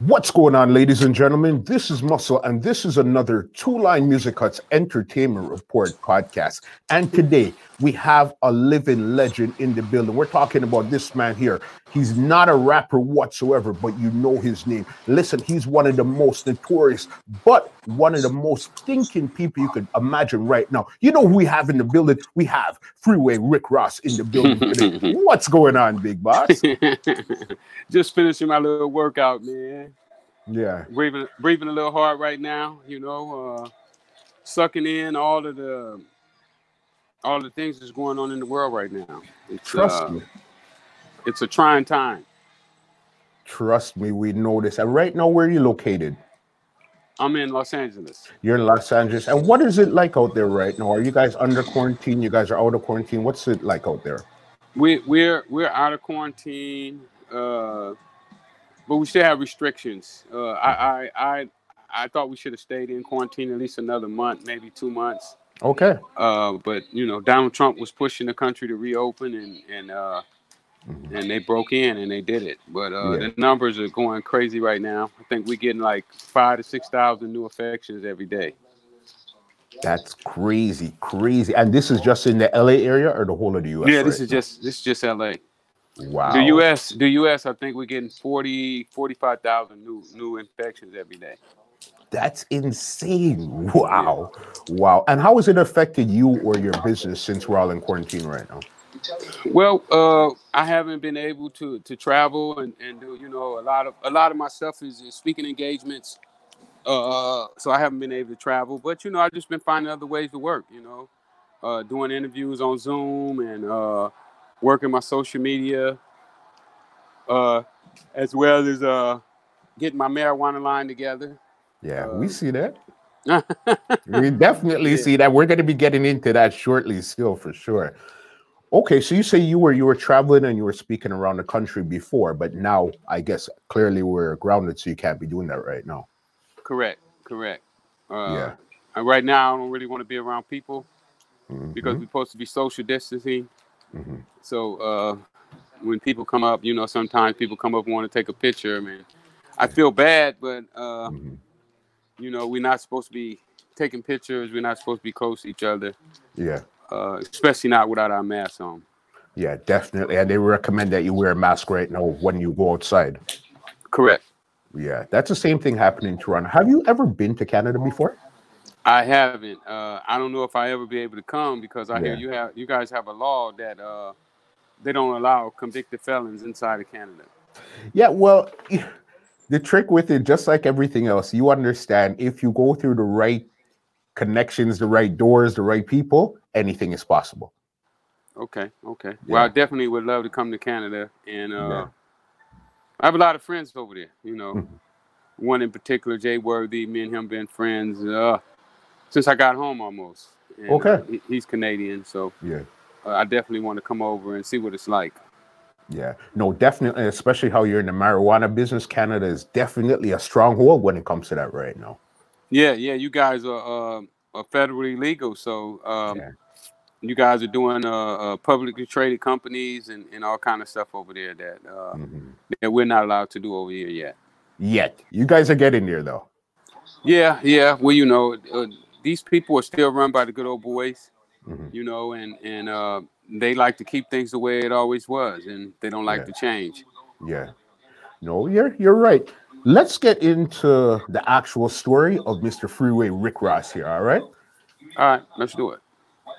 What's going on, ladies and gentlemen? This is Muscle, and this is another Two Line Music Cuts Entertainment Report podcast. And today we have a living legend in the building. We're talking about this man here. He's not a rapper whatsoever, but you know his name. Listen, he's one of the most notorious, but one of the most thinking people you could imagine right now. You know who we have in the building? We have Freeway Rick Ross in the building today. What's going on, big boss? Just finishing my little workout, man. Yeah. Breathing, breathing a little hard right now. You know, uh, sucking in all of the all the things that's going on in the world right now. It's, Trust uh, me. It's a trying time. Trust me, we know this. And right now, where are you located? I'm in Los Angeles. You're in Los Angeles. And what is it like out there right now? Are you guys under quarantine? You guys are out of quarantine. What's it like out there? We we're we're out of quarantine, uh, but we still have restrictions. Uh, I, I I I thought we should have stayed in quarantine at least another month, maybe two months. Okay. Uh, but you know, Donald Trump was pushing the country to reopen, and and uh, and they broke in and they did it. But uh, Yeah. the numbers are going crazy right now. I think we're getting like five to six thousand new infections every day. That's crazy, crazy. And this is just in the LA area or the whole of the US? yeah, this right is just this is just LA. wow. The US, the US, I think we're getting 40, 45,000 new new infections every day. That's insane. Wow. Wow. And how has it affected you or your business since we're all in quarantine right now? Well, uh, I haven't been able to to travel and, and do you know a lot of a lot of my stuff is, is speaking engagements. Uh, so I haven't been able to travel, but you know I've just been finding other ways to work. You know, uh, doing interviews on Zoom and uh, working my social media, uh, as well as uh, getting my marijuana line together. Yeah, we see that. We definitely Yeah. see that. We're going to be getting into that shortly, still for sure. Okay, so you say you were you were traveling and you were speaking around the country before, but now I guess clearly we're grounded, so you can't be doing that right now. Correct, correct. Uh, Yeah. And right now, I don't really want to be around people because Mhm, we're supposed to be social distancing. mhm. So uh, when people come up, you know, sometimes people come up and want to take a picture. I mean, I feel bad, but uh, Mhm. you know, we're not supposed to be taking pictures. We're not supposed to be close to each other, Yeah, uh, especially not without our masks on. yeah, definitely. And they recommend that you wear a mask right now when you go outside. Correct. Yeah, that's the same thing happening in Toronto. Have you ever been to Canada before? I haven't. Uh, I don't know if I ever be able to come because I hear you have you guys have a law that uh, they don't allow convicted felons inside of Canada. Yeah, well, the trick with it, just like everything else, you understand if you go through the right connections, the right doors, the right people, anything is possible. Okay, okay. Well, I definitely would love to come to Canada, and uh, Yeah. I have a lot of friends over there. You know, Mhm. one in particular, Jay Worthy. Me and him been friends uh, since I got home almost. And, Okay. uh, he- he's Canadian, so Yeah. uh, I definitely want to come over and see what it's like. Yeah, no, definitely, especially how you're in the marijuana business. Canada is definitely a stronghold when it comes to that right now. Yeah, yeah. You guys are, uh, are federally legal, so um, Yeah. you guys are doing uh, uh, publicly traded companies and, and all kind of stuff over there that uh, Mhm. that we're not allowed to do over here yet. Yet, you guys are getting there though. Yeah, yeah. Well, you know, uh, these people are still run by the good old boys, Mhm. you know, and and uh, they like to keep things the way it always was, and they don't like Yeah. to change. Yeah, no, you're you're right. Let's get into the actual story of Mr. Freeway Rick Ross here. All right. All right, let's do it.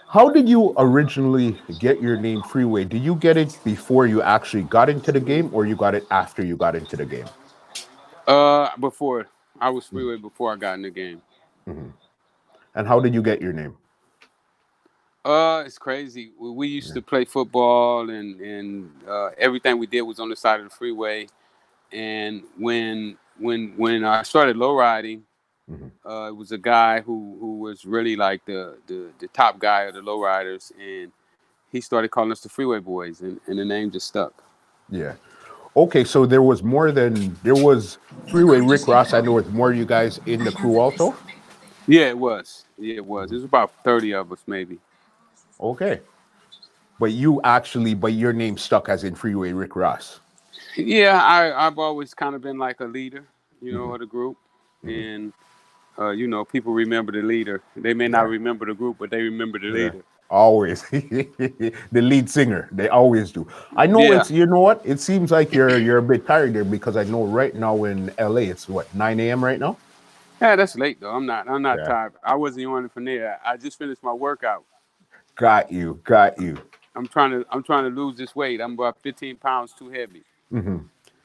How did you originally get your name Freeway? Did you get it before you actually got into the game, or you got it after you got into the game? Uh, before I was freeway before I got in the game. And how did you get your name? Uh, it's crazy. We, we used to play football, and and uh, everything we did was on the side of the freeway. And when when when I started low riding, Mhm. uh, it was a guy who who was really like the the, the top guy of the low riders, and he started calling us the Freeway Boys, and, and the name just stuck. Yeah. Okay, so there was more than there was Freeway Rick Ross. I know it's more of you guys in the crew also. Yeah, it was. Yeah, it was. It was about thirty of us, maybe. Okay. But you actually, but your name stuck as in Freeway Rick Ross. Yeah, I I've always kind of been like a leader, you know, mm-hmm. of the group, mm-hmm. and uh, you know, people remember the leader. They may not remember the group, but they remember the yeah. leader. Always, the lead singer. They always do. I know yeah. it's. You know what? It seems like you're you're a bit tired there because I know right now in LA it's what 9 a.m. right now. Yeah, that's late though. I'm not. I'm not yeah. tired. I wasn't on it from there. I just finished my workout. Got you. Got you. I'm trying to. I'm trying to lose this weight. I'm about 15 pounds too heavy. Mm-hmm.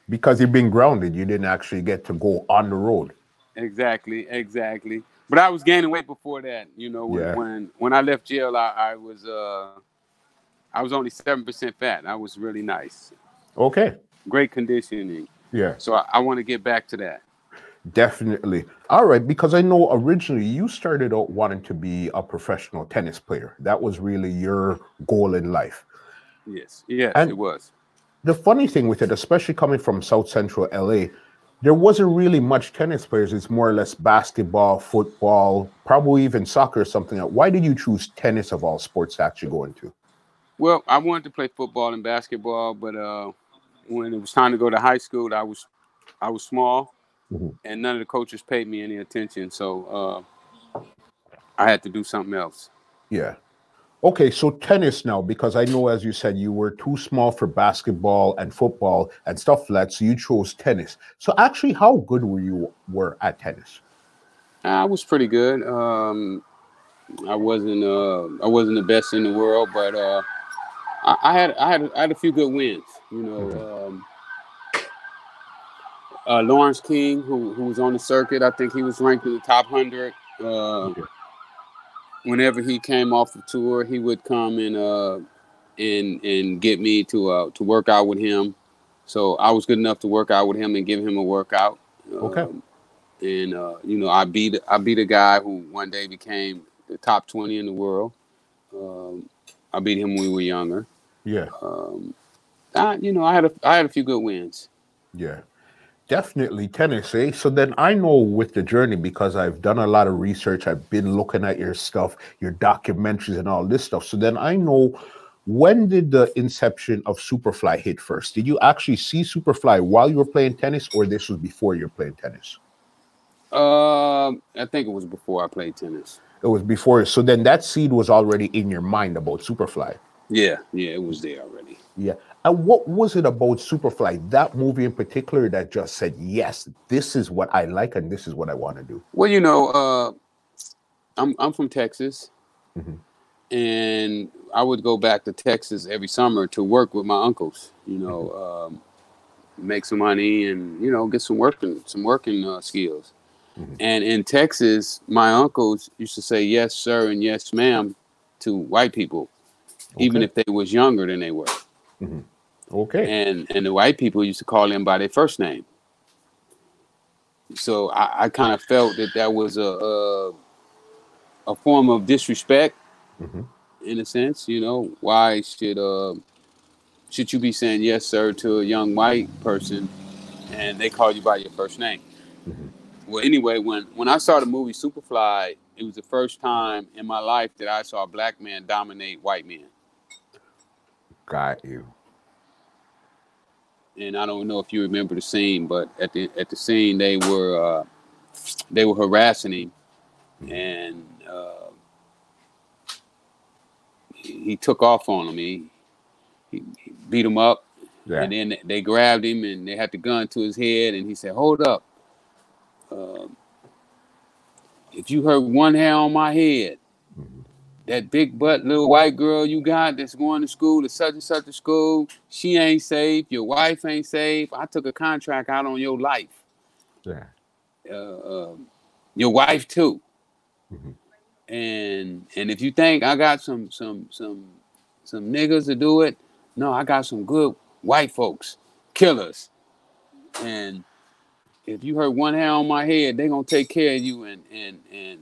Because you've been grounded, you didn't actually get to go on the road. Exactly. Exactly. But I was gaining weight before that. You know, when yeah. when, when I left jail, I, I was uh I was only seven percent fat. I was really nice. Okay. Great conditioning. Yeah. So I, I want to get back to that. Definitely. All right, because I know originally you started out wanting to be a professional tennis player. That was really your goal in life. Yes. Yes, and it was. The funny thing with it, especially coming from South Central LA, there wasn't really much tennis players. It's more or less basketball, football, probably even soccer or something. Why did you choose tennis of all sports to actually go into? Well, I wanted to play football and basketball, but uh, when it was time to go to high school, I was I was small mm-hmm. and none of the coaches paid me any attention. So uh, I had to do something else. Yeah. Okay, so tennis now, because I know, as you said, you were too small for basketball and football and stuff like that, so you chose tennis. So actually, how good were you were at tennis? I was pretty good. Um, I wasn't uh, I wasn't the best in the world, but uh, I, I, had I had I had a few good wins. You know, um, uh, Lawrence King, who who was on the circuit. I think he was ranked in the top hundred. Uh, whenever he came off the tour, he would come and uh, and and get me to uh, to work out with him. So I was good enough to work out with him and give him a workout. Okay. Um, and uh, you know, I beat I beat a guy who one day became the top twenty in the world. Um, I beat him when we were younger. Yeah. Um, I, you know, I had a I had a few good wins. Yeah. Definitely tennis, eh? So then I know with the journey because I've done a lot of research. I've been looking at your stuff, your documentaries, and all this stuff. So then I know when did the inception of Superfly hit first? Did you actually see Superfly while you were playing tennis, or this was before you were playing tennis? Um, I think it was before I played tennis. It was before. So then that seed was already in your mind about Superfly. Yeah, yeah, it was there already. Yeah. And what was it about Superfly, that movie in particular, that just said, yes, this is what I like and this is what I want to do? Well, you know, uh, I'm I'm from Texas, mm-hmm. and I would go back to Texas every summer to work with my uncles. You know, mm-hmm. um, make some money and you know get some working some working uh, skills. Mm-hmm. And in Texas, my uncles used to say yes, sir, and yes, ma'am to white people, okay. even if they was younger than they were. Okay. And and the white people used to call them by their first name. So I, I kind of felt that that was a a, a form of disrespect, mm-hmm. in a sense. You know, why should uh should you be saying yes sir to a young white person, and they call you by your first name? Mm-hmm. Well, anyway, when when I saw the movie Superfly, it was the first time in my life that I saw a black man dominate white men. Got you and I don't know if you remember the scene, but at the at the scene they were uh, they were harassing him, and uh, he, took off on him. He, he, he beat him up, yeah. and then they grabbed him and they had the gun to his head, and he said, "Hold up." Uh, if you hurt one hair on my head, that big butt little white girl you got that's going to school to such and such a school, she ain't safe. Your wife ain't safe. I took a contract out on your life. Yeah. Uh, um, your wife too. Mm-hmm. And and if you think I got some some some some niggas to do it, no, I got some good white folks, killers. And if you hurt one hair on my head, they gonna take care of you and and and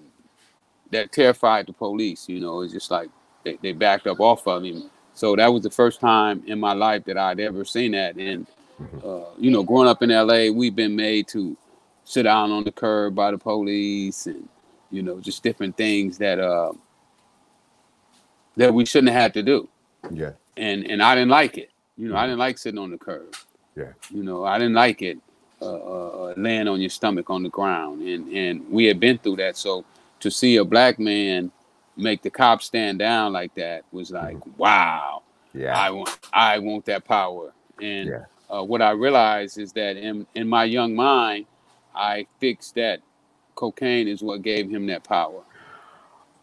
that terrified the police. You know, it's just like they, they backed up off of him. So that was the first time in my life that I'd ever seen that. And mm-hmm. uh, you know, growing up in LA, we've been made to sit down on the curb by the police, and you know, just different things that uh that we shouldn't have had to do. Yeah. And and I didn't like it. You know, mm-hmm. I didn't like sitting on the curb. Yeah. You know, I didn't like it. uh, uh, laying on your stomach on the ground, and and we had been through that. So to see a black man make the cops stand down like that was like, mm-hmm. wow. Yeah, I want I want that power. And yeah. uh, what I realized is that in in my young mind, I fixed that cocaine is what gave him that power.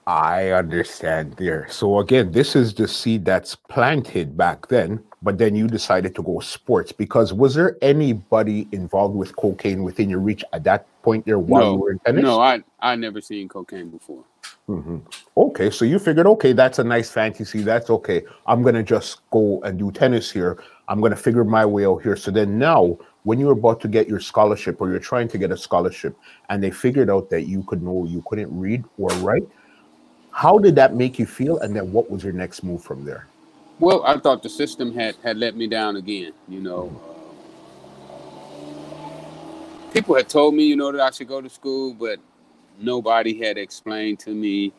I understand there. So again, this is the seed that's planted back then, but then you decided to go sports because was there anybody involved with cocaine within your reach at that point there while no, you were in tennis? No, I I never seen cocaine before. Mm-hmm. Okay, so you figured, okay, that's a nice fantasy. That's okay. I'm gonna just go and do tennis here. I'm gonna figure my way out here. So then now, when you're about to get your scholarship or you're trying to get a scholarship, and they figured out that you could know you couldn't read or write, how did that make you feel? And then what was your next move from there? Well, I thought the system had had let me down again. You know, uh, people had told me, you know, that I should go to school, but nobody had explained to me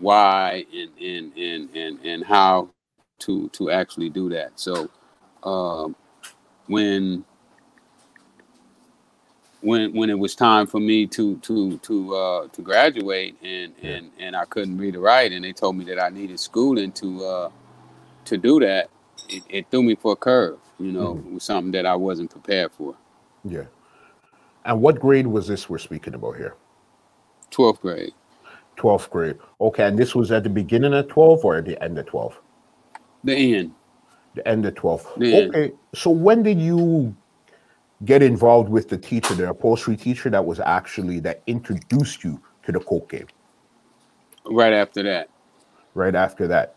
why and and and and, and how to to actually do that. So um, when when when it was time for me to to to uh, to graduate and and and I couldn't read or write, and they told me that I needed schooling to uh, to do that, it, it, threw me for a curve. You know, mm-hmm. something that I wasn't prepared for. Yeah. And what grade was this we're speaking about here? 12th grade. 12th grade. Okay. And this was at the beginning of 12 or at the end of 12? The end. The end of 12. The okay. End. So when did you get involved with the teacher, the upholstery teacher that was actually that introduced you to the coke game? Right after that. Right after that.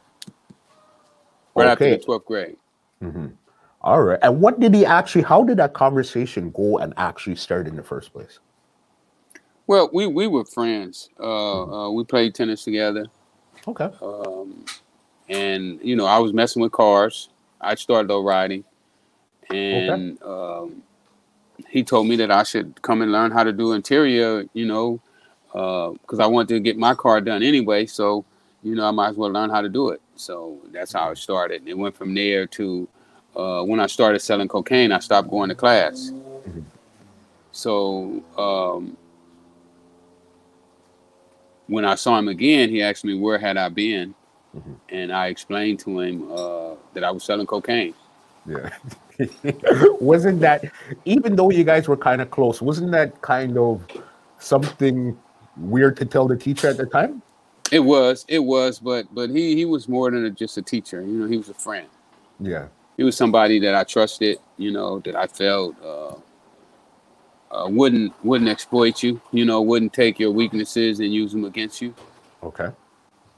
Right okay. after the 12th grade. Mm-hmm. All right. And what did he actually, how did that conversation go and actually start in the first place? Well, we, we were friends. Uh, mm-hmm. uh, we played tennis together. Okay. Um, and, you know, I was messing with cars. I started low riding. And okay. um, he told me that I should come and learn how to do interior, you know, because uh, I wanted to get my car done anyway. So, you know, I might as well learn how to do it. So that's how it started. And it went from there to uh, when I started selling cocaine, I stopped going to class. Mm-hmm. So um, when I saw him again, he asked me where had I been, mm-hmm. and I explained to him uh, that I was selling cocaine. Yeah. wasn't that even though you guys were kind of close, wasn't that kind of something weird to tell the teacher at the time? It was, it was, but but he he was more than a, just a teacher. You know, he was a friend. Yeah, he was somebody that I trusted. You know, that I felt uh, uh, wouldn't wouldn't exploit you. You know, wouldn't take your weaknesses and use them against you. Okay.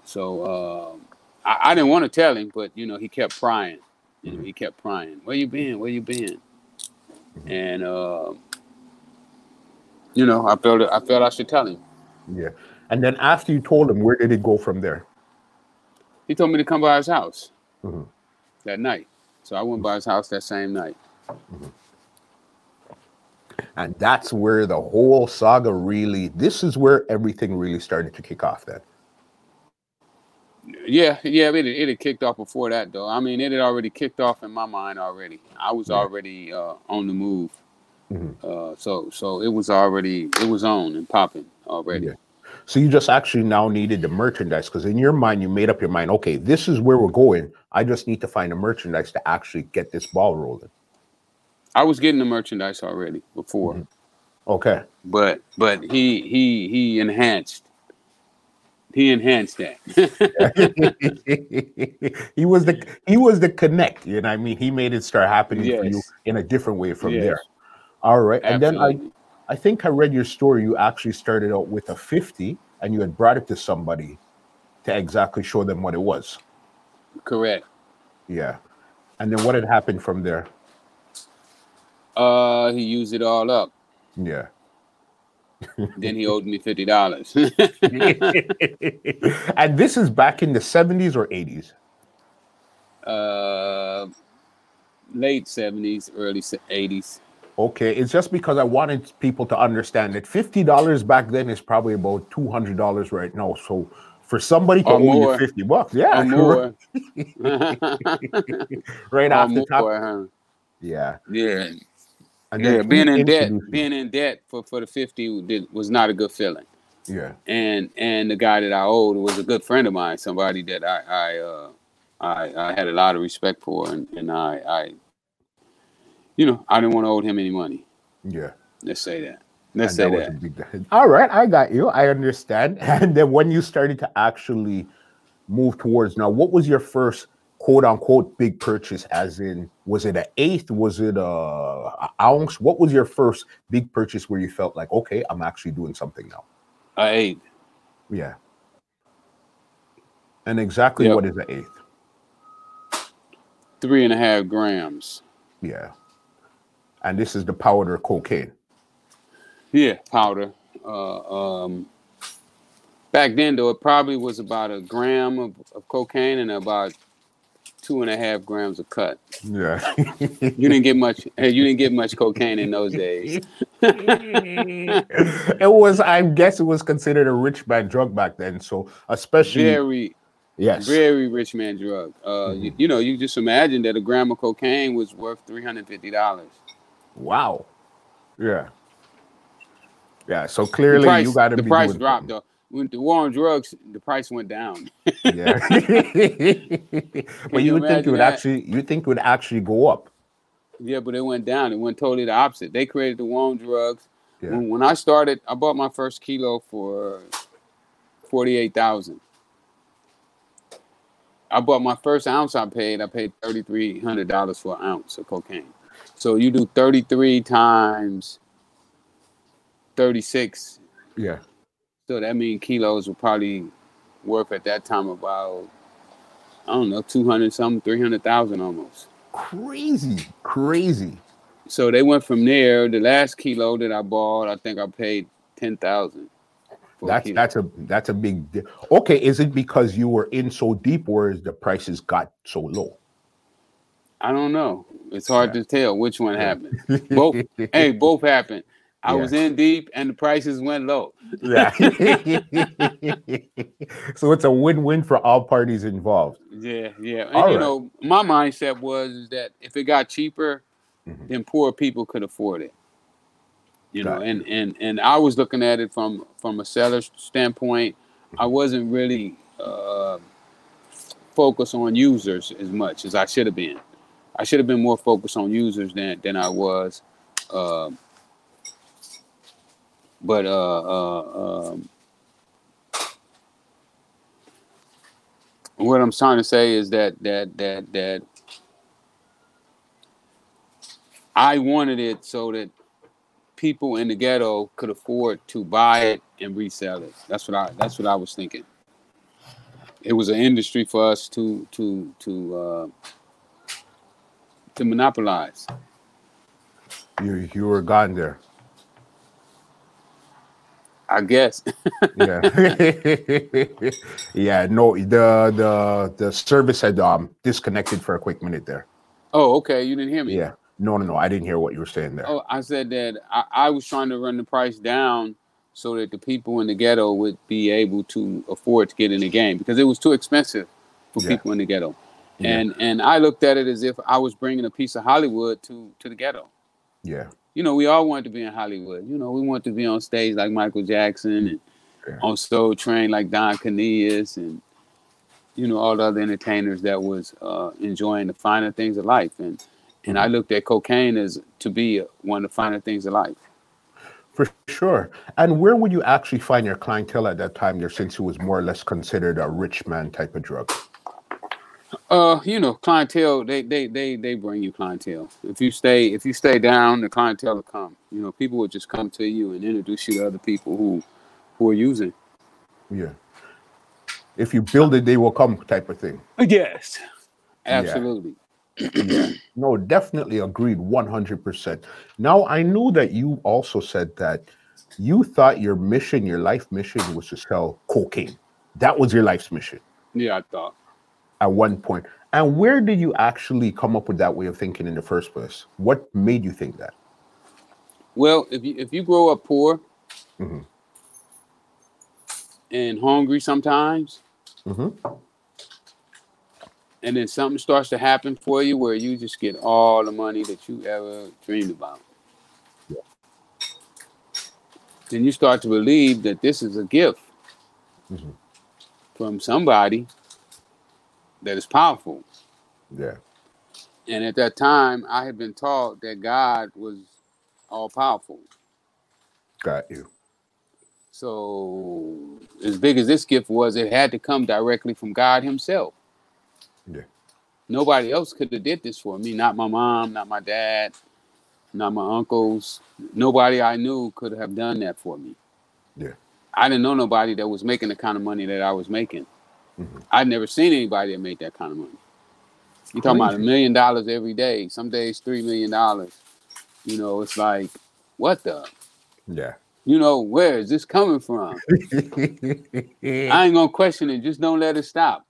So uh, I, I, didn't want to tell him, but you know, he kept prying. You know, mm-hmm. he kept prying. Where you been? Where you been? Mm-hmm. And uh, you know, I felt I felt I should tell him. Yeah. And then after you told him, where did it go from there? He told me to come by his house mm-hmm. that night. So I went by his house that same night. Mm-hmm. And that's where the whole saga really, this is where everything really started to kick off then. Yeah, yeah, it, it had kicked off before that though. I mean, it had already kicked off in my mind already. I was yeah. already uh, on the move. Mm-hmm. Uh, so so it was already it was on and popping already. Yeah. So you just actually now needed the merchandise because in your mind you made up your mind. Okay, this is where we're going. I just need to find the merchandise to actually get this ball rolling. I was getting the merchandise already before. Mm-hmm. Okay. But but he he he enhanced. He enhanced that. he was the he was the connect. You know, what I mean, he made it start happening yes. for you in a different way from yes. there. All right, Absolutely. and then I I think I read your story. You actually started out with a 50 and you had brought it to somebody to exactly show them what it was. Correct. Yeah. And then what had happened from there? Uh he used it all up. Yeah. then he owed me fifty dollars. and this is back in the 70s or 80s? Uh late 70s, early 80s. Okay, it's just because I wanted people to understand that fifty dollars back then is probably about two hundred dollars right now. So for somebody to or owe more. you fifty bucks, yeah, more. right or off the top, huh? yeah, yeah. And Yeah, being in debt, being in debt for, for the 50 did, was not a good feeling. Yeah. And and the guy that I owed was a good friend of mine, somebody that I I uh, I, I had a lot of respect for, and, and I I you know I didn't want to owe him any money. Yeah. Let's say that. Let's And say that that. All right, I got you. I understand. And then when you started to actually move towards now, what was your first quote unquote big purchase? As in, was it an eighth? Was it a, a ounce? What was your first big purchase where you felt like, okay, I'm actually doing something now? I ate. Yeah. And exactly Yep. what is an eighth? three and a half grams. Yeah. And this is the powder cocaine. Yeah, powder. Uh, um, back then, though, it probably was about a gram of, of cocaine and about two and a half grams of cut. Yeah. You didn't get much. Hey, you didn't get much cocaine in those days. it was, I guess it was considered a rich man drug back then. So especially Very, yes. very rich man drug. Uh, you, Mhm. you know, you just imagine that a gram of cocaine was worth three hundred fifty dollars. Wow. Yeah. Yeah. So clearly price, you gotta be. the price doing dropped though. When the war on drugs, the price went down. Yeah. but you you would think it would that? actually you think it would actually go up. Yeah, but it went down. It went totally the opposite. They created the war on drugs. Yeah. When, when I started, I bought my first kilo for forty-eight thousand. I bought my first ounce. I paid. I paid thirty-three hundred dollars for an ounce of cocaine. So you do thirty-three times thirty-six. Yeah. So that means kilos were probably worth at that time about I don't know two hundred something, three hundred thousand almost. Crazy. Crazy. So they went from there. The last kilo that I bought, I think I paid ten thousand. That's that's a that's a big di- okay. Is it because you were in so deep or is the prices got so low? I don't know. It's hard Yeah. to tell which one happened. Both. hey, both happened. I Yeah. was in deep and the prices went low. Yeah. so it's a win-win for all parties involved. Yeah, yeah. And All you right. know, my mindset was that if it got cheaper, Mhm. then poor people could afford it. You know, Got and and and I was looking at it from from a seller's standpoint. I wasn't really uh, focused on users as much as I should have been. I should have been more focused on users than than I was. Um but uh, uh, um, what I'm trying to say is that that that that I wanted it so that people in the ghetto could afford to buy it and resell it. That's what I that's what I was thinking. It was an industry for us to to to uh, to monopolize. You you were gone there. I guess. Yeah. yeah, no, the the the service had um disconnected for a quick minute there. oh, okay. You didn't hear me. Yeah. No, no, no. I didn't hear what you were saying there. Oh, I said that I, I was trying to run the price down so that the people in the ghetto would be able to afford to get in the game because it was too expensive for Yeah. people in the ghetto. Yeah. And and I looked at it as if I was bringing a piece of Hollywood to to the ghetto. Yeah. You know, we all wanted to be in Hollywood. You know, we want to be on stage like Michael Jackson and Yeah. on Soul Train like Don Cornelius and you know all the other entertainers that was uh, enjoying the finer things of life. And and I looked at cocaine as to be one of the finer things of life. For sure. And where would you actually find your clientele at that time there since it was more or less considered a rich man type of drug? Uh, you know, clientele they they they they bring you clientele. If you stay if you stay down, the clientele will come. You know, people will just come to you and introduce you to other people who who are using. Yeah. If you build it, they will come type of thing. Yes, absolutely. No, definitely agreed 100%. Now, I know that you also said that you thought your mission, your life mission was to sell cocaine. That was your life's mission Yeah, I thought. At one point. And where did you actually come up with that way of thinking in the first place? What made you think that? Well, if you if you grow up poor Mhm. and hungry sometimes, hmm and then something starts to happen for you where you just get all the money that you ever dreamed about. then you start to believe that this is a gift Mhm. from somebody that is powerful. Yeah. And at that time, I had been taught that God was all powerful. Got you. So, as big as this gift was, it had to come directly from God Himself. Yeah. Nobody else could have did this for me. Not my mom, not my dad, not my uncles. Nobody I knew could have done that for me. Yeah. I didn't know nobody that was making the kind of money that I was making. Mhm. I've never seen anybody that made that kind of money. You're talking about a million dollars every day. Some days three million dollars. You know, it's like, what the? Yeah. You know, where is this coming from? I ain't gonna question it. Just don't let it stop.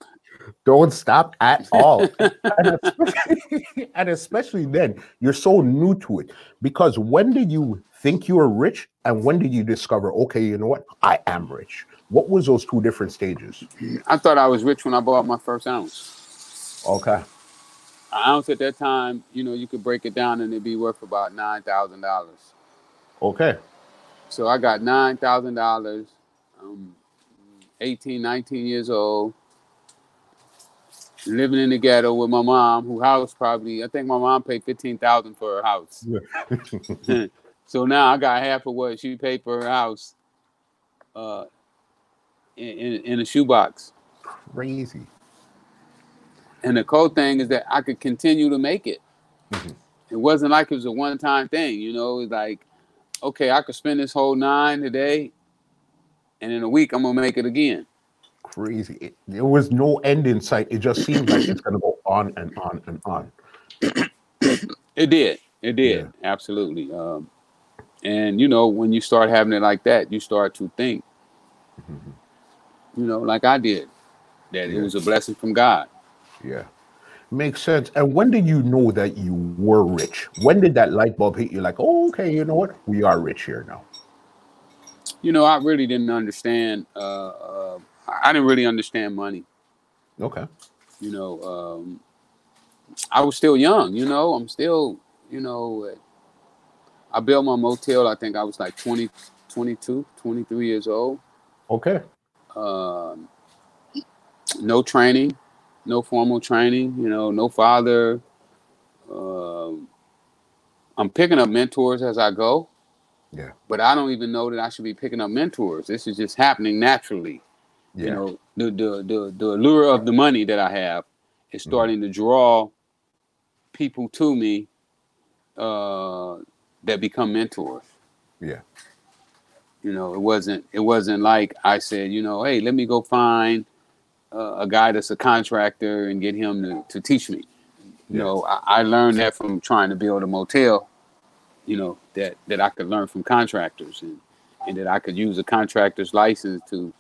Don't stop at all. and, especially, and especially then, you're so new to it. Because when did you think you were rich and when did you discover, okay, you know what? I am rich. What was those two different stages? I thought I was rich when I bought my first ounce. Okay. An ounce at that time, you know, you could break it down and it'd be worth about nine thousand dollars. Okay. So I got nine thousand dollars. Um, 18, 19 years old, living in the ghetto with my mom, who house probably I think my mom paid fifteen thousand for her house. so now I got half of what she paid for her house, uh, in, in, a shoebox. Crazy. And the cool thing is that I could continue to make it. Mhm. It wasn't like it was a one time thing, you know, it's like, okay, I could spend this whole nine today, and in a week I'm gonna make it again. Crazy. It, there was no end in sight. It just seemed like it's going to go on and on and on. It did. It did. Absolutely. Um, and you know, when you start having it like that, you start to think, Mhm. You know, like I did, that it was a blessing from God. Yeah. Makes sense. And when did you know that you were rich? When did that light bulb hit you like, oh, okay, you know what? We are rich here now. You know, I really didn't understand. Uh, uh, I didn't really understand money. Okay. you know um i was still young you know i'm still you know i built my motel i think i was like 20 22 23 years old Okay. Um no training no formal training you know no father um i'm picking up mentors as i go Yeah. but i don't even know that i should be picking up mentors this is just happening naturally Yeah. you know the, the the the allure of the money that i have is Mhm. starting to draw people to me uh that become mentors Yeah. You know it wasn't it wasn't like i said you know hey let me go find uh, a guy that's a contractor and get him to, to teach me you Yeah. know I, I learned that from trying to build a motel you know that that i could learn from contractors and and that i could use a contractor's license to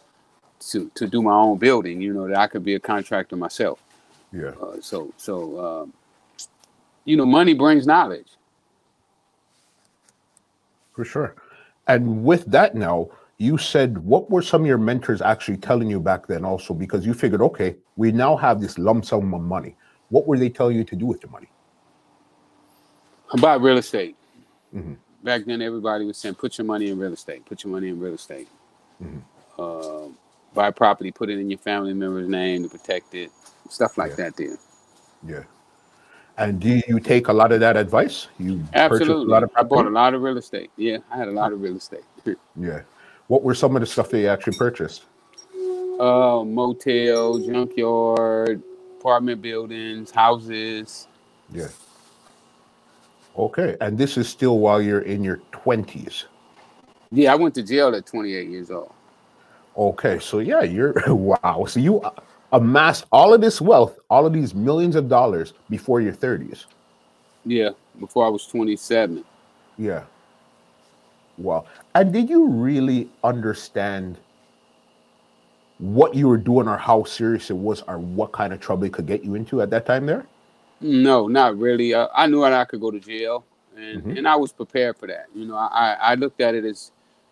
to to do my own building you know that i could be a contractor myself Yeah. uh, so so um, you know money brings knowledge For sure. And with that now, you said what were some of your mentors actually telling you back then also? Because you figured, okay, we now have this lump sum of money. What were they telling you to do with the money? about real estate. Mhm. Back then, everybody was saying, "Put your money in real estate. Put your money in real estate. Mhm. Uh, buy property, put it in your family member's name to protect it. Stuff like Yeah. that." There, Yeah. And do you take a lot of that advice? You absolutely. a lot of I bought a lot of real estate. Yeah, I had a lot of real estate. Yeah. What were some of the stuff that you actually purchased? uh, motel, junkyard, apartment buildings, houses. Yeah. Okay. And this is still while you're in your 20s. Yeah, I went to jail at 28 years old. Okay. So, yeah, you're wow. So, you amassed all of this wealth, all of these millions of dollars before your 30s. Yeah, before I was 27. Yeah. Wow. And did you really understand what you were doing or how serious it was or what kind of trouble it could get you into at that time there? No, not really. Uh, I knew that I could go to jail, and Mhm. and I was prepared for that. You know, I I looked at it as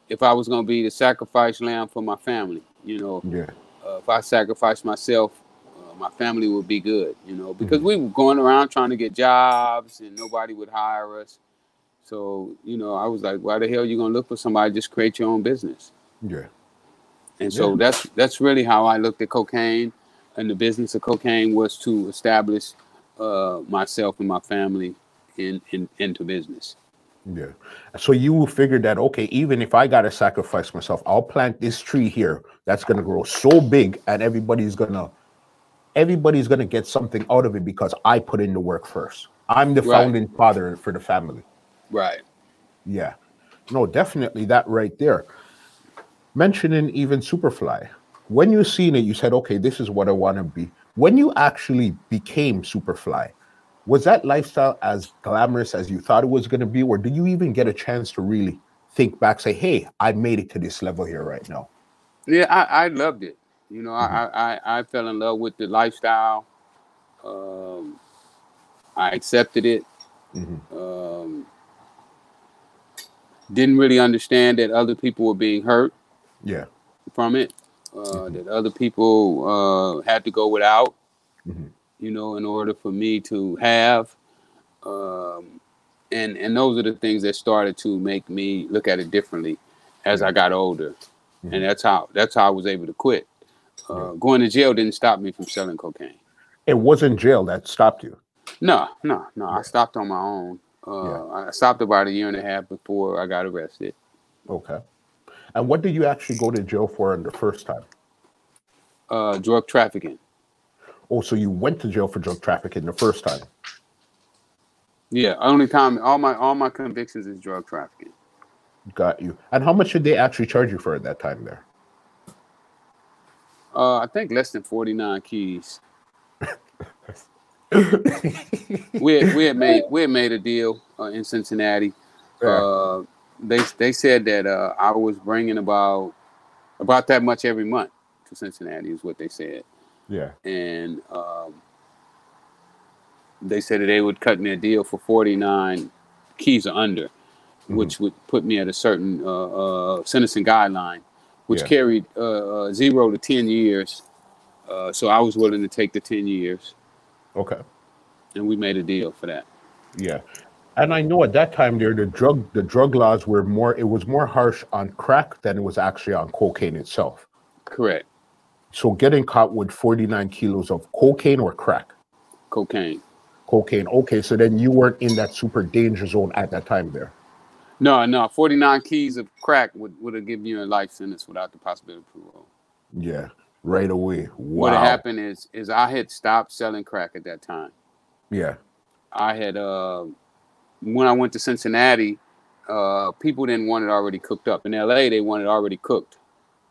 if I was going to be the sacrifice lamb for my family. You know, Yeah. Uh, if I sacrificed myself, uh, my family would be good. You know, because we were going around trying to get jobs, and nobody would hire us. So you know, I was like, why the hell are you gonna look for somebody? Just create your own business. Yeah. And so Yeah. that's that's really how I looked at cocaine, and the business of cocaine was to establish uh, myself and my family in, in into business. Yeah. So you figured that okay, even if I gotta sacrifice myself, I'll plant this tree here that's gonna grow so big, and everybody's gonna everybody's gonna get something out of it because I put in the work first. I'm the Right. founding father for the family. Right. Yeah. No, definitely that right there. Mentioning even Superfly. When you seen it, you said, okay, this is what I want to be. When you actually became Superfly, was that lifestyle as glamorous as you thought it was going to be? Or did you even get a chance to really think back, say, hey, I made it to this level here right now? Yeah, I, I loved it. You know, I, I I fell in love with the lifestyle. Um, I accepted it. Mhm. Um, didn't really understand that other people were being hurt Yeah. from it. Uh, That other people uh, had to go without. You know, in order for me to have. Um, and and those are the things that started to make me look at it differently as I got older. Mhm. And that's how that's how I was able to quit. Uh, Going to jail didn't stop me from selling cocaine. It wasn't jail that stopped you. No, no, no. I stopped on my own. Uh, I stopped about a year and a half before I got arrested. Okay. And what did you actually go to jail for in the first time? Uh, drug trafficking. Oh, so you went to jail for drug trafficking the first time. Yeah, only time all my all my convictions is drug trafficking. Got you. And how much did they actually charge you for at that time there? Uh, I think less than forty nine keys. we had, we had made we had made a deal uh, in Cincinnati. Uh, they they said that uh, I was bringing about about that much every month to Cincinnati is what they said, Yeah. and um, they said that they would cut me a deal for forty nine keys or under, Mm-hmm. which would put me at a certain uh, uh, sentencing guideline, which Yeah. carried uh, uh, zero to ten years. Uh, so I was willing to take the ten years, Okay. and we made a deal for that. Yeah. And I know at that time there the drug the drug laws were more it was more harsh on crack than it was actually on cocaine itself. Correct. So getting caught with 49 kilos of cocaine or crack. Cocaine. Cocaine. Okay, so then you weren't in that super danger zone at that time there. No, no. Forty nine keys of crack would, would have given you a life sentence without the possibility of parole. Yeah. Right away. Wow. What happened is is I had stopped selling crack at that time. Yeah. I had uh, when I went to Cincinnati, uh, people didn't want it already cooked up. In LA, they wanted it already cooked.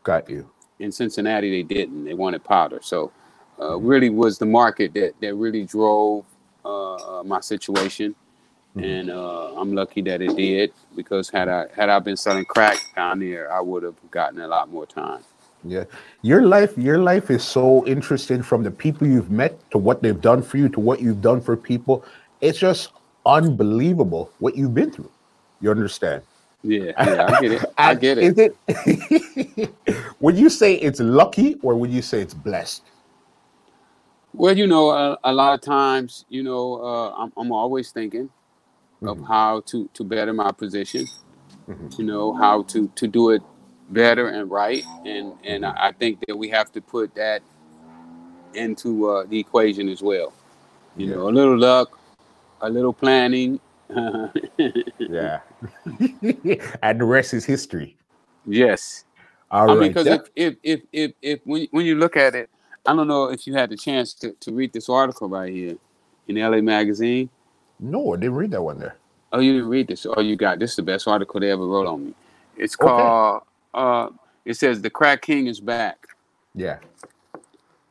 Got you. In Cincinnati, they didn't. They wanted powder. So, uh, really was the market that that really drove uh, my situation, Mhm. and uh, I'm lucky that it did because had I had I been selling crack down there, I would have gotten a lot more time. Yeah. Your life, your life is so interesting from the people you've met to what they've done for you to what you've done for people. It's just unbelievable what you've been through. You understand? Yeah, yeah, I get it. I get it. Is it would you say it's lucky or would you say it's blessed? Well, you know, a, a lot of times, you know, uh, I'm, I'm always thinking of Mhm. how to to better my position. Mhm. You know, how to to do it better and right, and and I I think that we have to put that into uh, the equation as well. You Yeah. know, a little luck, a little planning. Yeah. and the rest is history. yes, All I right. mean, because if, if if if if when when you look at it, I don't know if you had the chance to to read this article right here in LA Magazine. No, I didn't read that one there. Oh, you didn't read this. Oh, you got this. Is the best article they ever wrote on me. It's Okay. called. Uh, it says the crack king is back, Yeah.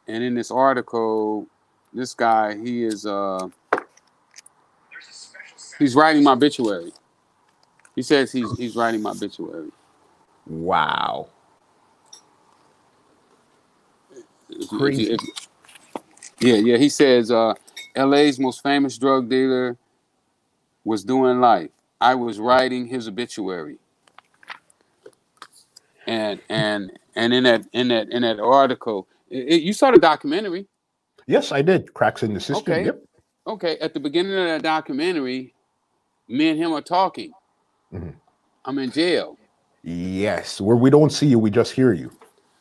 and in this article, this guy he is. Uh, he's writing my obituary. He says he's he's writing my obituary. Wow. Crazy. yeah, yeah. He says uh, L.A.'s most famous drug dealer was doing life. I was writing his obituary. And and and in that in that in that article, it, it- you saw the documentary. Yes, I did. Cracks in the system. Okay. Yep. Okay, at the beginning of that documentary, me and him are talking. Mhm. I'm in jail. Yes, where we don't see you, we just hear you.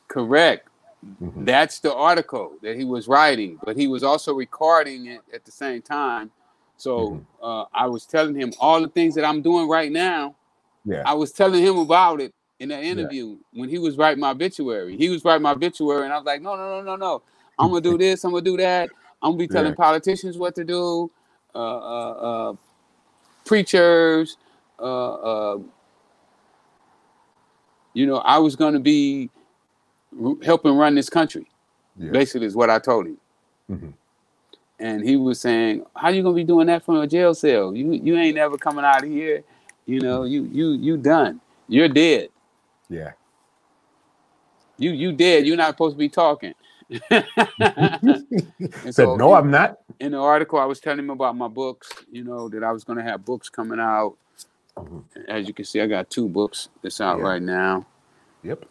Correct. Mhm. That's the article that he was writing, but he was also recording it at the same time. So Mhm. uh, I was telling him all the things that I'm doing right now. Yeah. I was telling him about it in that interview when he was writing my obituary. He was writing my obituary, and I was like, no, no, no, no, no. I'm gonna do this. I'm gonna do that. I'm gonna be telling Yeah. politicians what to do, uh, uh, uh, preachers. Uh, uh, you know, I was gonna be r- helping run this country. Yeah. Basically, is what I told him. Mhm. And he was saying, "How you gonna be doing that from a jail cell? You you ain't ever coming out of here. You know, you you you done. You're dead. Yeah. You you dead. You're not supposed to be talking." Said, so no, I'm not. in the article, I was telling him about my books. You know that I was going to have books coming out. Mhm. As you can see, I got two books that's out Yeah. right now. Yep.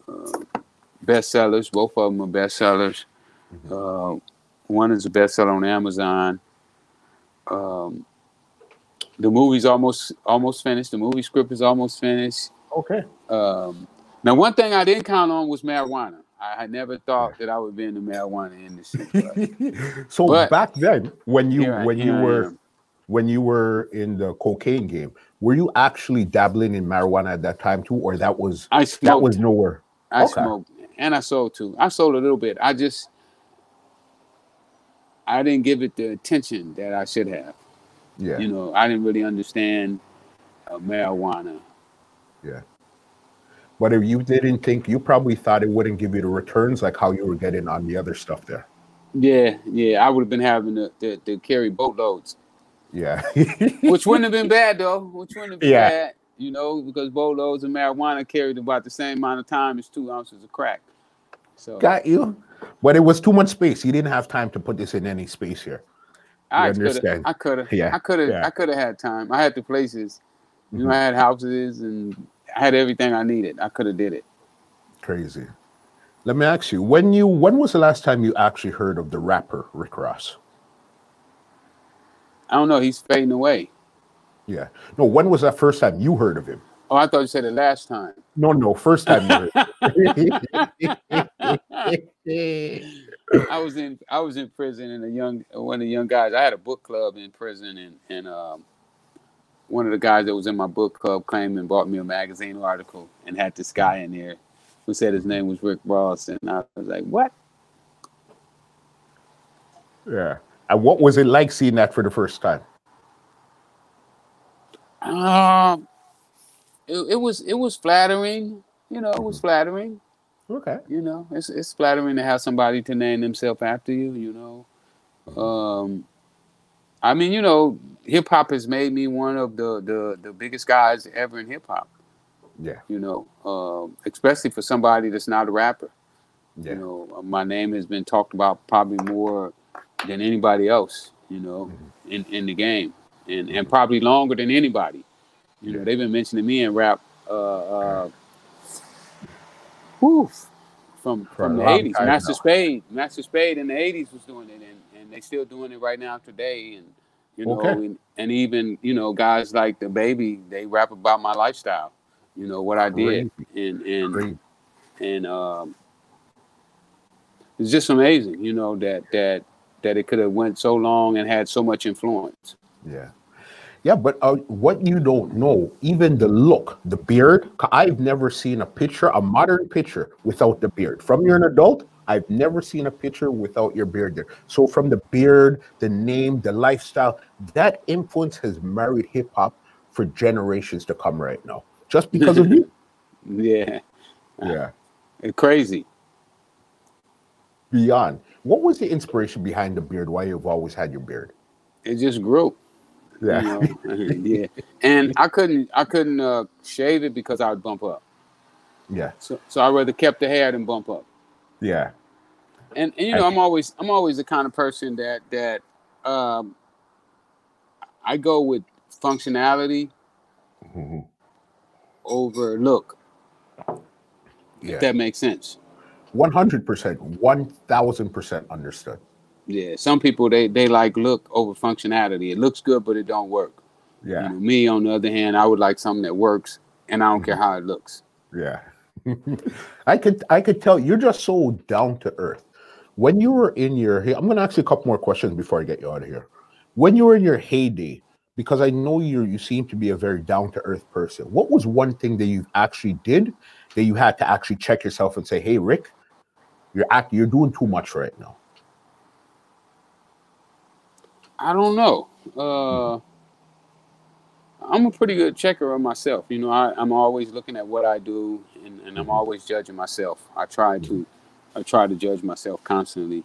Bestsellers. Both of them are bestsellers. Mhm. Uh, one is a bestseller on Amazon. Um, the movie's almost almost finished. The movie script is almost finished. Okay. Um, now, one thing I didn't count on was marijuana. I had never thought that I would be in the marijuana industry. but so But- back then, when you I- when you were when you were in the cocaine game, were you actually dabbling in marijuana at that time too, or that was I that was nowhere? I okay. smoked, and I sold too. I sold a little bit. I just I didn't give it the attention that I should have. Yeah. You know, I didn't really understand uh, marijuana. Yeah. But if you didn't think, you probably thought it wouldn't give you the returns like how you were getting on the other stuff there. Yeah, yeah, I would have been having to, to, to carry boatloads, Yeah. which wouldn't have been bad though. Which wouldn't have been Yeah. bad, you know, because boatloads of marijuana carried about the same amount of time as two ounces of crack. So Got you. But it was too much space. You didn't have time to put this in any space here. I You could have, understand? I could have, Yeah, I could have, yeah. I could have had time. I had the places, you know, Mhm. I had houses and I had everything I needed. I could have did it. Crazy. Let me ask you, when you when was the last time you actually heard of the rapper Rick Ross? I don't know. He's fading away. Yeah. No, when was that first time you heard of him? Oh, I thought you said the last time. No, no, first time you heard. I was in I was in prison and a young one of the young guys. I had a book club in prison and and um, one of the guys that was in my book club came and bought me a magazine article and had this guy in there who said his name was Rick Ross and I was like, what? yeah. And what was it like seeing that for the first time? Um, it, it was it was flattering. You know, it was flattering. Okay. You know, it's it's flattering to have somebody to name themselves after you. You know, um, I mean, you know, hip hop has made me one of the the the biggest guys ever in hip hop. Yeah. You know, um, especially for somebody that's not a rapper. Yeah. You know, my name has been talked about probably more than anybody else. You know, in in the game, and and probably longer than anybody. You know, they've been mentioning me in rap. Uh, uh, whew, from For from the eighties, Master now. Spade, Master Spade in the eighties was doing it, and and they still doing it right now today. And you know, Okay. and, and even you know, guys like the baby, they rap about my lifestyle. You know what I did, and and Great. and um, it's just amazing, you know, that that that it could have went so long and had so much influence. Yeah. Yeah, but uh, what you don't know, even the look, the beard, I've never seen a picture, a modern picture without the beard. From you're an adult, I've never seen a picture without your beard there. So from the beard, the name, the lifestyle, that influence has married hip hop for generations to come right now. Just because of you. Yeah, Yeah. it's crazy. Beyond. What was the inspiration behind the beard? Why you've always had your beard? It just grew. Yeah. You know? yeah, and I couldn't I couldn't uh, shave it because I would bump up. Yeah. So so I rather kept the hair than bump up. Yeah. and, and you know, I'm always I'm always the kind of person that that um, I go with functionality Mhm. over look. Yeah. If that makes sense. 100%, 1000% understood. Yeah, some people they they like look over functionality. It looks good, but it don't work. Yeah. You know, me on the other hand, I would like something that works, and I don't care how it looks. Yeah. I could I could tell you're just so down to earth. When you were in your I'm gonna ask you a couple more questions before I get you out of here. When you were in your heyday, because I know you you seem to be a very down to earth person. What was one thing that you actually did that you had to actually check yourself and say, "Hey, Rick, you're act you're doing too much right now." I don't know. Uh, I'm a pretty good checker of myself. You know, I, I'm always looking at what I do, and, and I'm always judging myself. I try to, I try to judge myself constantly,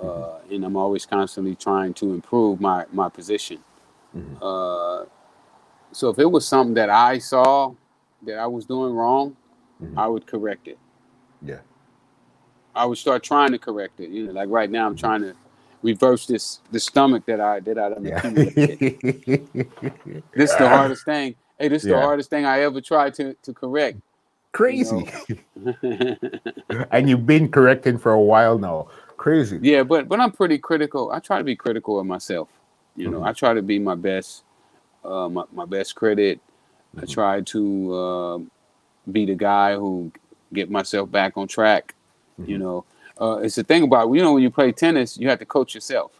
uh, and I'm always constantly trying to improve my my position. Uh, so if it was something that I saw that I was doing wrong, Mhm. I would correct it. Yeah. I would start trying to correct it. You know, like right now, I'm trying to reverse this the stomach that I that I done Yeah. This is the hardest thing. Hey, this is the hardest thing I ever tried to to correct. Crazy. and you've been correcting for a while now. Crazy. yeah, but but I'm pretty critical. I try to be critical of myself. You know, Mhm. I try to be my best, uh, my my best credit. I Mhm. try to uh, be the guy who get myself back on track. You Mhm. know, uh, it's the thing about you know when you play tennis, you have to coach yourself.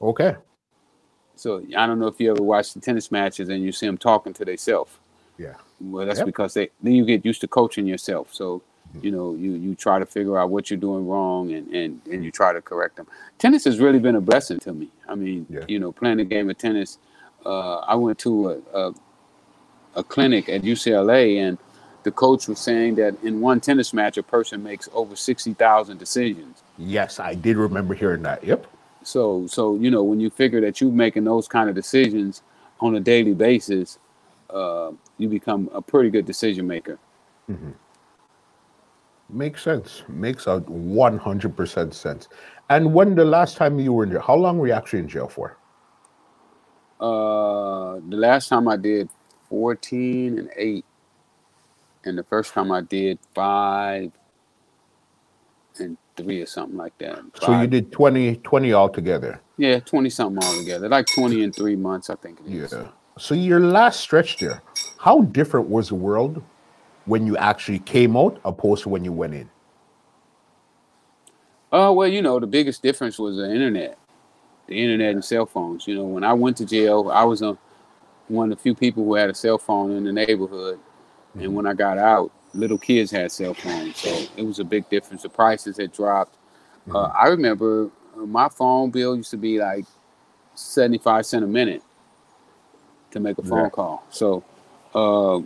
Okay. So I don't know if you ever watch the tennis matches and you see them talking to themselves. Yeah. Well, that's Yep. because they then you get used to coaching yourself. So you know you you try to figure out what you're doing wrong and and and you try to correct them. Tennis has really been a blessing to me. I mean, Yeah. you know, playing the game of tennis. Uh, I went to a, a a clinic at UCLA and the coach was saying that in one tennis match a person makes over sixty thousand decisions. Yes, I did remember hearing that. Yep. So, so you know, when you figure that you're making those kind of decisions on a daily basis, uh, you become a pretty good decision maker. Makes sense. Makes a 100% sense. And when the last time you were in jail, how long were you actually in jail for? Uh, the last time I did 14 and 8, and the first time I did 5 and 3 or something like that. So you did 20, 20 altogether. yeah, 20 something altogether, like 20 in three months, I think it is. Yeah. So your last stretch there, how different was the world when you actually came out opposed to when you went in? Oh well, you know, the biggest difference was the internet, the internet and cell phones. You know, when I went to jail, I was a, one of the few people who had a cell phone in the neighborhood, and when I got out, little kids had cell phones, so it was a big difference. The prices had dropped. Uh, I remember uh, my phone bill used to be like seventy-five cent a minute to make a phone Yeah. call. So uh,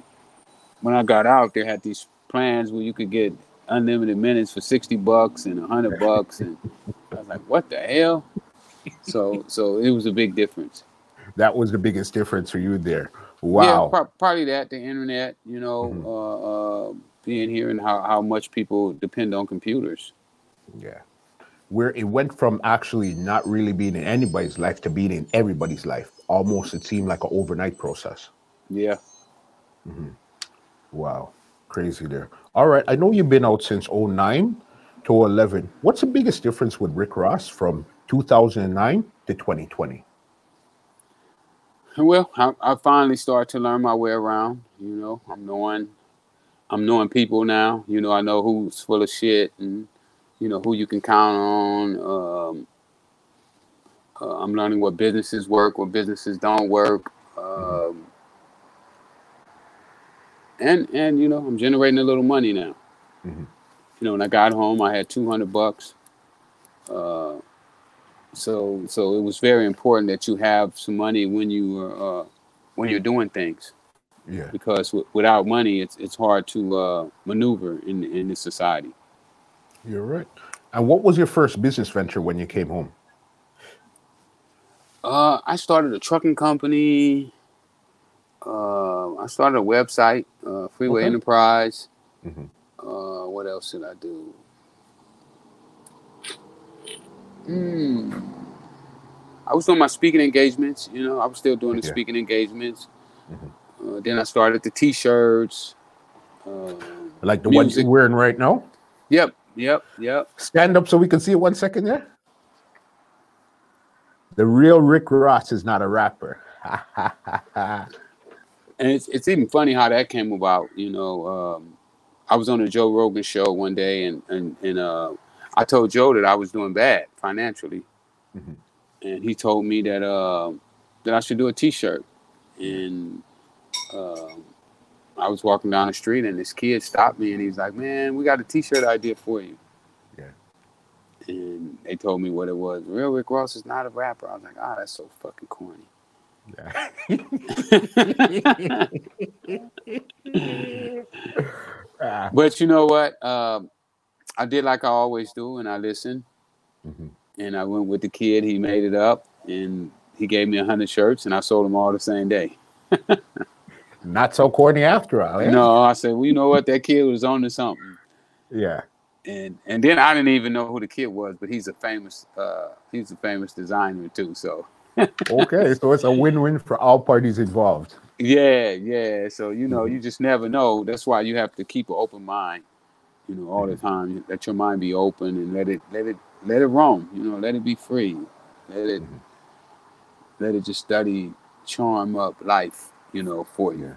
when I got out, they had these plans where you could get unlimited minutes for 60 bucks and 100 bucks and I was like what the hell so so it was a big difference That was the biggest difference for you there. Yeah pro- probably that the internet you know Mhm. uh, uh being here and how, how much people depend on computers Yeah. Where it went from actually not really being in anybody's life to being in everybody's life. Almost it seemed like an overnight process. yeah Mm-hmm. Wow. Crazy there. All right. I know you've been out since 09 to 11. What's the biggest difference with Rick Ross from 2009 to 2020? Well I, I finally started to learn my way around you know. I'm knowing i'm knowing people now. You know i know who's full of shit and you know who you can count on. Um, uh, i'm learning what businesses work what businesses don't work. Um, and and you know i'm generating a little money now. Mhm. you know when i got home i had 200 bucks. Uh, so so it was very important that you have some money when you are uh, when you're doing things Yeah. because w- without money it's it's hard to uh, maneuver in in this society You're right. And what was your first business venture when you came home? uh, I started a trucking company uh, I started a website uh, Freeway Okay. Enterprise Mhm. uh, what else did I do Hmm. I was doing my speaking engagements you know I was still doing the Yeah. speaking engagements Mhm. uh, then I started the t-shirts uh, Like the one Music. you're wearing right now? Yep, yep, yep. Stand up so we can see it one second there. The real Rick Ross is not a rapper. and it's it's even funny how that came about. You know, um, I was on a Joe Rogan show one day, and and and uh, I told Joe that I was doing bad financially, mm-hmm. and he told me that uh, that I should do a T-shirt, and uh, I was walking down the street, and this kid stopped me, and he's like, "Man, we got a T-shirt idea for you." Yeah. And they told me what it was. Real Rick Ross is not a rapper. I was like, "Ah, oh, that's so fucking corny." Yeah. but you know what? Um, I did like I always do, and I listened. Mm-hmm. And I went with the kid. He made it up, and he gave me a hundred shirts, and I sold them all the same day. Not so corny after all. Eh? No, I said, well, you know what? That kid was on to something. Yeah. And and then I didn't even know who the kid was, but he's a famous uh, he's a famous designer too. So okay, so it's a win-win for all parties involved. Yeah, yeah. So you know, mm-hmm. you just never know. That's why you have to keep an open mind, you know, all the time. Let your mind be open and let it let it let it roam. You know, let it be free. Let it mm-hmm. let it just study, charm up life. You know, for you.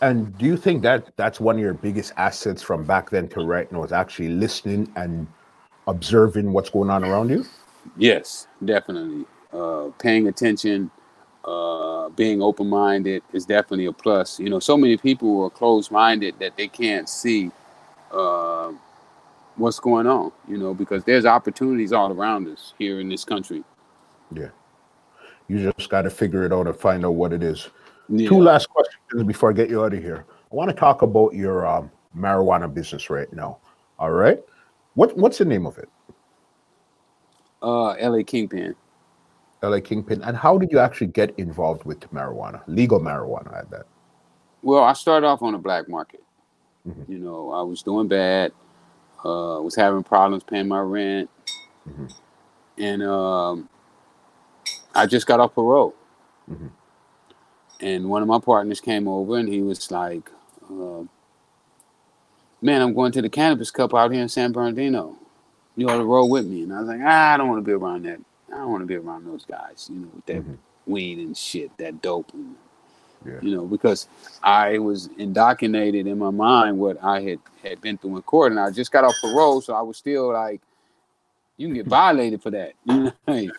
And do you think that that's one of your biggest assets from back then to right now is actually listening and observing what's going on around you? Yes, definitely. Uh, paying attention, uh, being open minded is definitely a plus. You know, so many people are closed minded that they can't see uh, what's going on. You know, because there's opportunities all around us here in this country. Yeah, you just got to figure it out and find out what it is. Yeah. Two last questions before I get you out of here. I want to talk about your um, marijuana business right now. All right, what what's the name of it? Uh, LA Kingpin. LA Kingpin. And how did you actually get involved with marijuana, legal marijuana at that? Well, I started off on the black market. Mm-hmm. You know, I was doing bad, uh, was having problems paying my rent, mm-hmm. and um, I just got off parole. Mm-hmm. And one of my partners came over and he was like, uh, "Man, I'm going to the Cannabis Cup out here in San Bernardino. You ought to roll with me." And I was like, ah, "I don't want to be around that I don't want to be around those guys, you know, with that mm-hmm. weed and shit, that dope, and, yeah. you know, because I was indoctrinated in my mind what I had had been through in court, and I just got off parole, so I was still like, you can get violated for that, you know.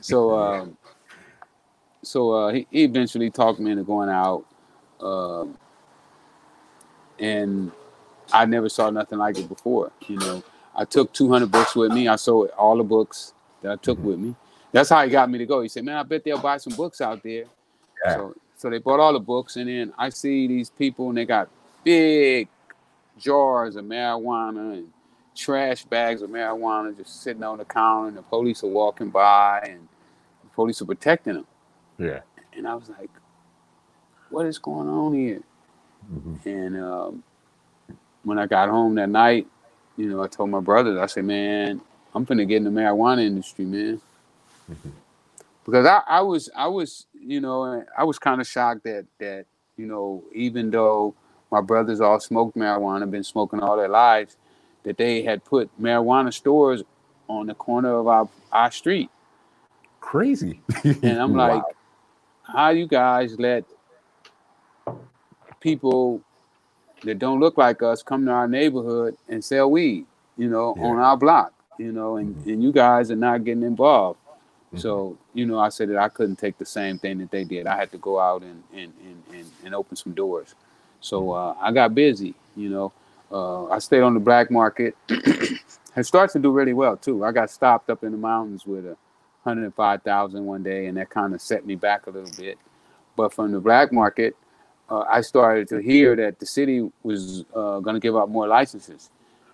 so, um, so uh, he, he, eventually talked me into going out, uh, and I never saw nothing like it before, you know. I took 200 books with me. I sold all the books that I took mm-hmm. with me. That's how he got me to go. He said, "Man, I bet they'll buy some books out there." Yeah. So, so they bought all the books, and then I see these people, and they got big jars of marijuana and trash bags of marijuana just sitting on the counter, and the police are walking by, and the police are protecting them. Yeah. And I was like, "What is going on here?" Mm-hmm. And um, when I got home that night, you know, I told my brothers, I said, "Man, I'm gonna get in the marijuana industry, man. Mm-hmm. Because I, I was I was you know I was kind of shocked that that you know even though my brothers all smoked marijuana, been smoking all their lives, that they had put marijuana stores on the corner of our our street. Crazy. and I'm wow. like, how you guys let people that don't look like us come to our neighborhood and sell weed, you know, yeah. on our block? you know, and, mm-hmm. and you guys are not getting involved. Mm-hmm. So, you know, I said that I couldn't take the same thing that they did. I had to go out and and, and, and, and open some doors. So mm-hmm. uh, I got busy, you know. Uh, I stayed on the black market. it started to do really well too. I got stopped up in the mountains with a 105,000 one day, and that kind of set me back a little bit. But from the black market, uh, I started to hear that the city was uh, going to give out more licenses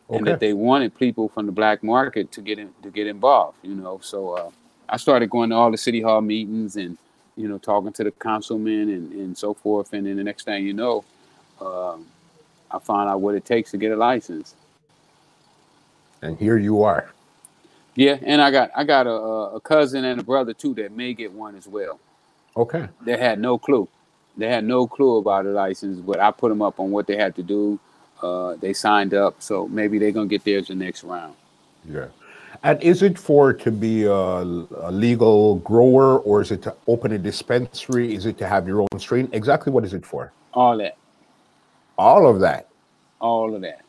okay. and that they wanted people from the black market to get in, to get involved. You know, so uh, I started going to all the city hall meetings and you know talking to the councilmen and, and so forth. And then the next thing you know, um, I found out what it takes to get a license. And here you are. Yeah, and I got I got a, a cousin and a brother too that may get one as well. Okay. They had no clue. They had no clue about a license, but I put them up on what they had to do uh, they signed up, so maybe they're gonna get theirs the next round. Yeah, And is it for to be a, a, legal grower or is it to open a dispensary? Is it to have your own strain? Exactly what is it for? All that. All of that. All of that.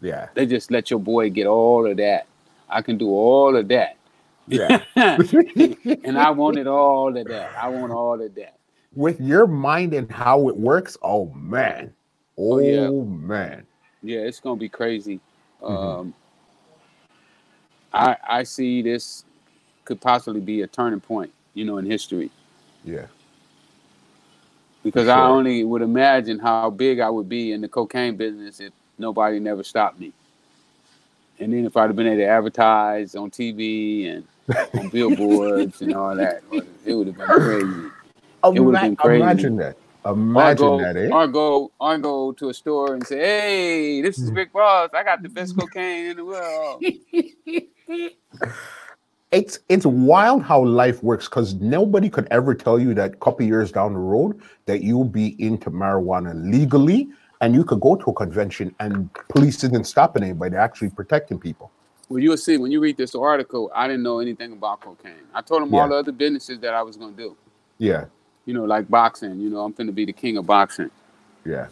Yeah. They just let your boy get all of that. I can do all of that. Yeah. and I wanted all of that. I want all of that. With your mind and how it works, oh man. Oh, oh yeah. man. Yeah, it's gonna be crazy. Mm-hmm. Um, I I see this could possibly be a turning point, you know, in history. Yeah. Because sure. I only would imagine how big I would be in the cocaine business if nobody never stopped me. And then if I'd have been able to advertise on TV and on billboards and all that, it would have been crazy. It would have been crazy. Imagine that. Imagine go, that, eh? Or go, or go to a store and say, "Hey, this is Rick Ross. I got the best cocaine in the world." it's it's wild how life works because nobody could ever tell you that a couple years down the road that you'll be into marijuana legally and you could go to a convention and police didn't stop anybody They're actually protecting people. Well, you'll see when you read this article. I didn't know anything about cocaine. I told them yeah. all the other businesses that I was going to do. Yeah. You know, like boxing. You know, I'm going to be the king of boxing. Yeah.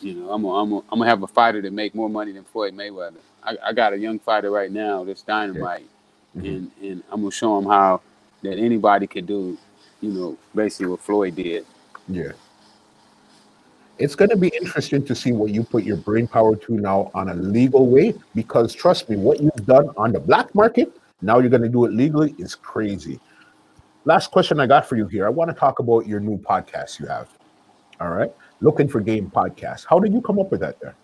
You know, I'm gonna I'm a, I'm gonna have a fighter that make more money than Floyd Mayweather. I, I got a young fighter right now that's dynamite, yeah. mm-hmm. and and I'm gonna show him how that anybody could do. You know, basically what Floyd did. Yeah it's going to be interesting to see what you put your brain power to now on a legal way because trust me what you've done on the black market now you're going to do it legally is crazy last question i got for you here i want to talk about your new podcast you have all right looking for game podcast how did you come up with that there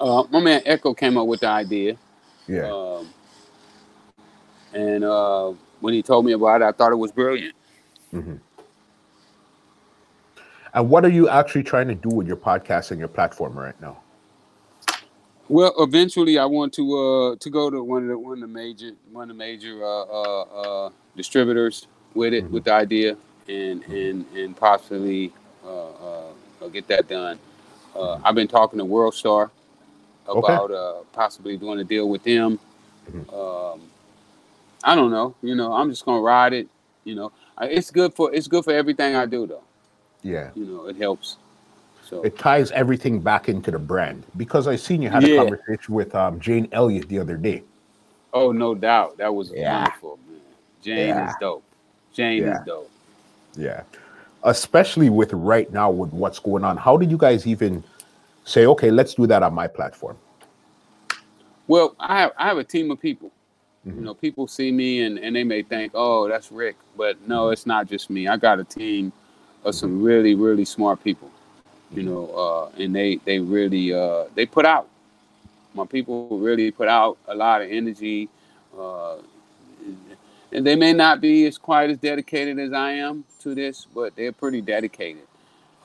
uh, my man echo came up with the idea yeah um, and uh, when he told me about it i thought it was brilliant mm-hmm. And what are you actually trying to do with your podcast and your platform right now? Well, eventually, I want to uh, to go to one of the one of the major one of the major uh, uh, uh distributors with it mm-hmm. with the idea and and and possibly uh, uh, get that done. I've been talking to World Star about okay. possibly doing a deal with them. Mm-hmm. Um, I don't know. You know, I'm just gonna ride it. You know, it's good for it's good for everything I do though. Yeah. You know, it helps. So it ties everything back into the brand because I seen you had yeah. a conversation with um, Jane Elliott the other day. Oh, no doubt. That was yeah. wonderful, man. Jane yeah. is dope. Jane is dope. Yeah. Especially with right now with what's going on. How did you guys even say, okay, let's do that on my platform? Well, I have I have a team of people. Mm-hmm. You know, people see me and, and they may think, oh, that's Rick. But no, it's not just me. I got a team of some really really smart people you know uh, and they they really uh, they put out my people really put out a lot of energy uh, and they may not be as quite as dedicated as I am to this but they're pretty dedicated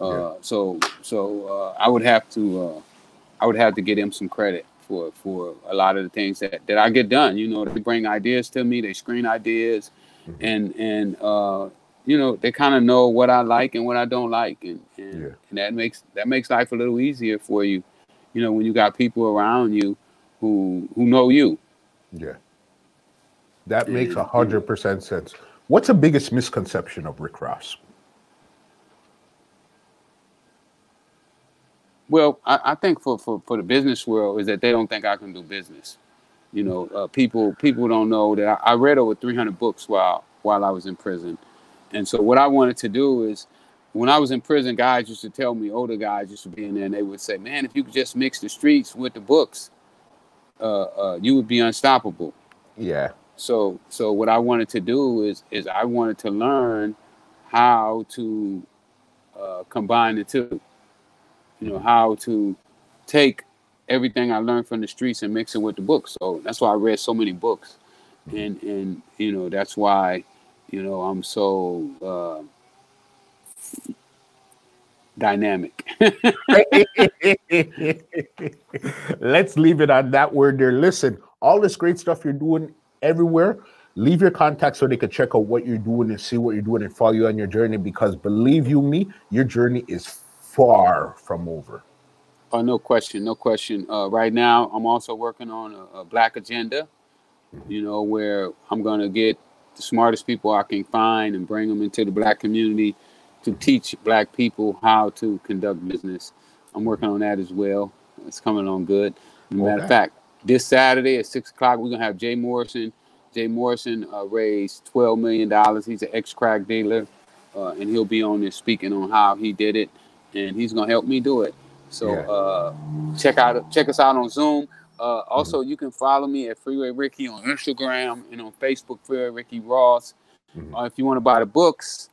uh, yeah. so so uh, I would have to uh, I would have to give them some credit for for a lot of the things that, that I get done you know they bring ideas to me they screen ideas mm-hmm. and and you know, they kind of know what I like and what I don't like, and and, yeah. and, that makes that makes life a little easier for you. You know, when you got people around you who who know you. Yeah, that makes a hundred percent sense. What's the biggest misconception of Rick Ross? Well, I, I, think for, for, for the business world is that they don't think I can do business. You know, uh, people people don't know that I, I, read over 300 books while while I was in prison, and so what I wanted to do is when I was in prison, guys used to tell me, older guys used to be in there, and they would say, "Man, if you could just mix the streets with the books, uh, uh, you would be unstoppable." Yeah. So, so what I wanted to do is, is I wanted to learn how to uh, combine the two. You know, how to take everything I learned from the streets and mix it with the books. So that's why I read so many books, and and you know that's why you know, I'm so uh, dynamic. Let's leave it on that word there. Listen, all this great stuff you're doing everywhere, leave your contact so they can check out what you're doing and see what you're doing and follow you on your journey because believe you me, your journey is far from over. Oh, no question, no question. Uh, right now, I'm also working on a, a black agenda you know, where I'm going to get the smartest people I can find and bring them into the black community to teach black people how to conduct business. I'm working on that as well. It's coming on good. Matter of fact, this Saturday at six o'clock, we're gonna have Jay Morrison. Jay Morrison uh, raised twelve million dollars. He's an ex-crack dealer, uh, and he'll be on there speaking on how he did it, and he's gonna help me do it. So Yeah. uh, check out check us out on Zoom. Uh, Mm-hmm. also, you can follow me at Freeway Ricky on Instagram and on Facebook, Freeway Ricky Ross. Mhm. Uh, if you want to buy the books,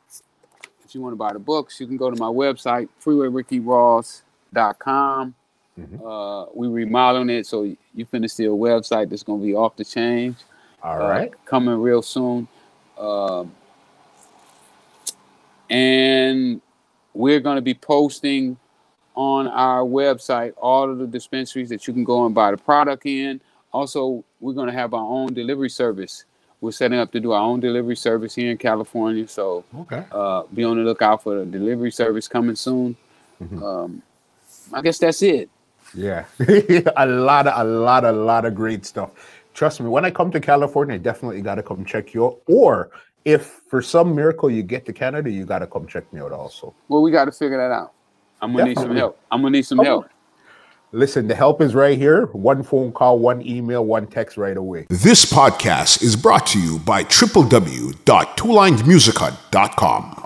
if you want to buy the books, you can go to my website, freewayrickyross.com. Mhm. Uh, we remodeling it, so you finna see a website that's gonna be off the change. All right, uh, coming real soon. Um, and we're going to be posting on our website all of the dispensaries that you can go and buy the product in. Also, we're going to have our own delivery service. We're setting up to do our own delivery service here in California. So Okay. uh, be on the lookout for the delivery service coming soon. Mhm. Um, I guess that's it. Yeah, a lot of a lot, a lot of great stuff. Trust me, when I come to California, I definitely got to come check you out. Or if for some miracle you get to Canada, you got to come check me out also. Well, we got to figure that out. I'm gonna need some help. I'm gonna need some Come help. Oh. Listen, the help is right here. One phone call, one email, one text right away. This podcast is brought to you by www.twolinesmusichut.com.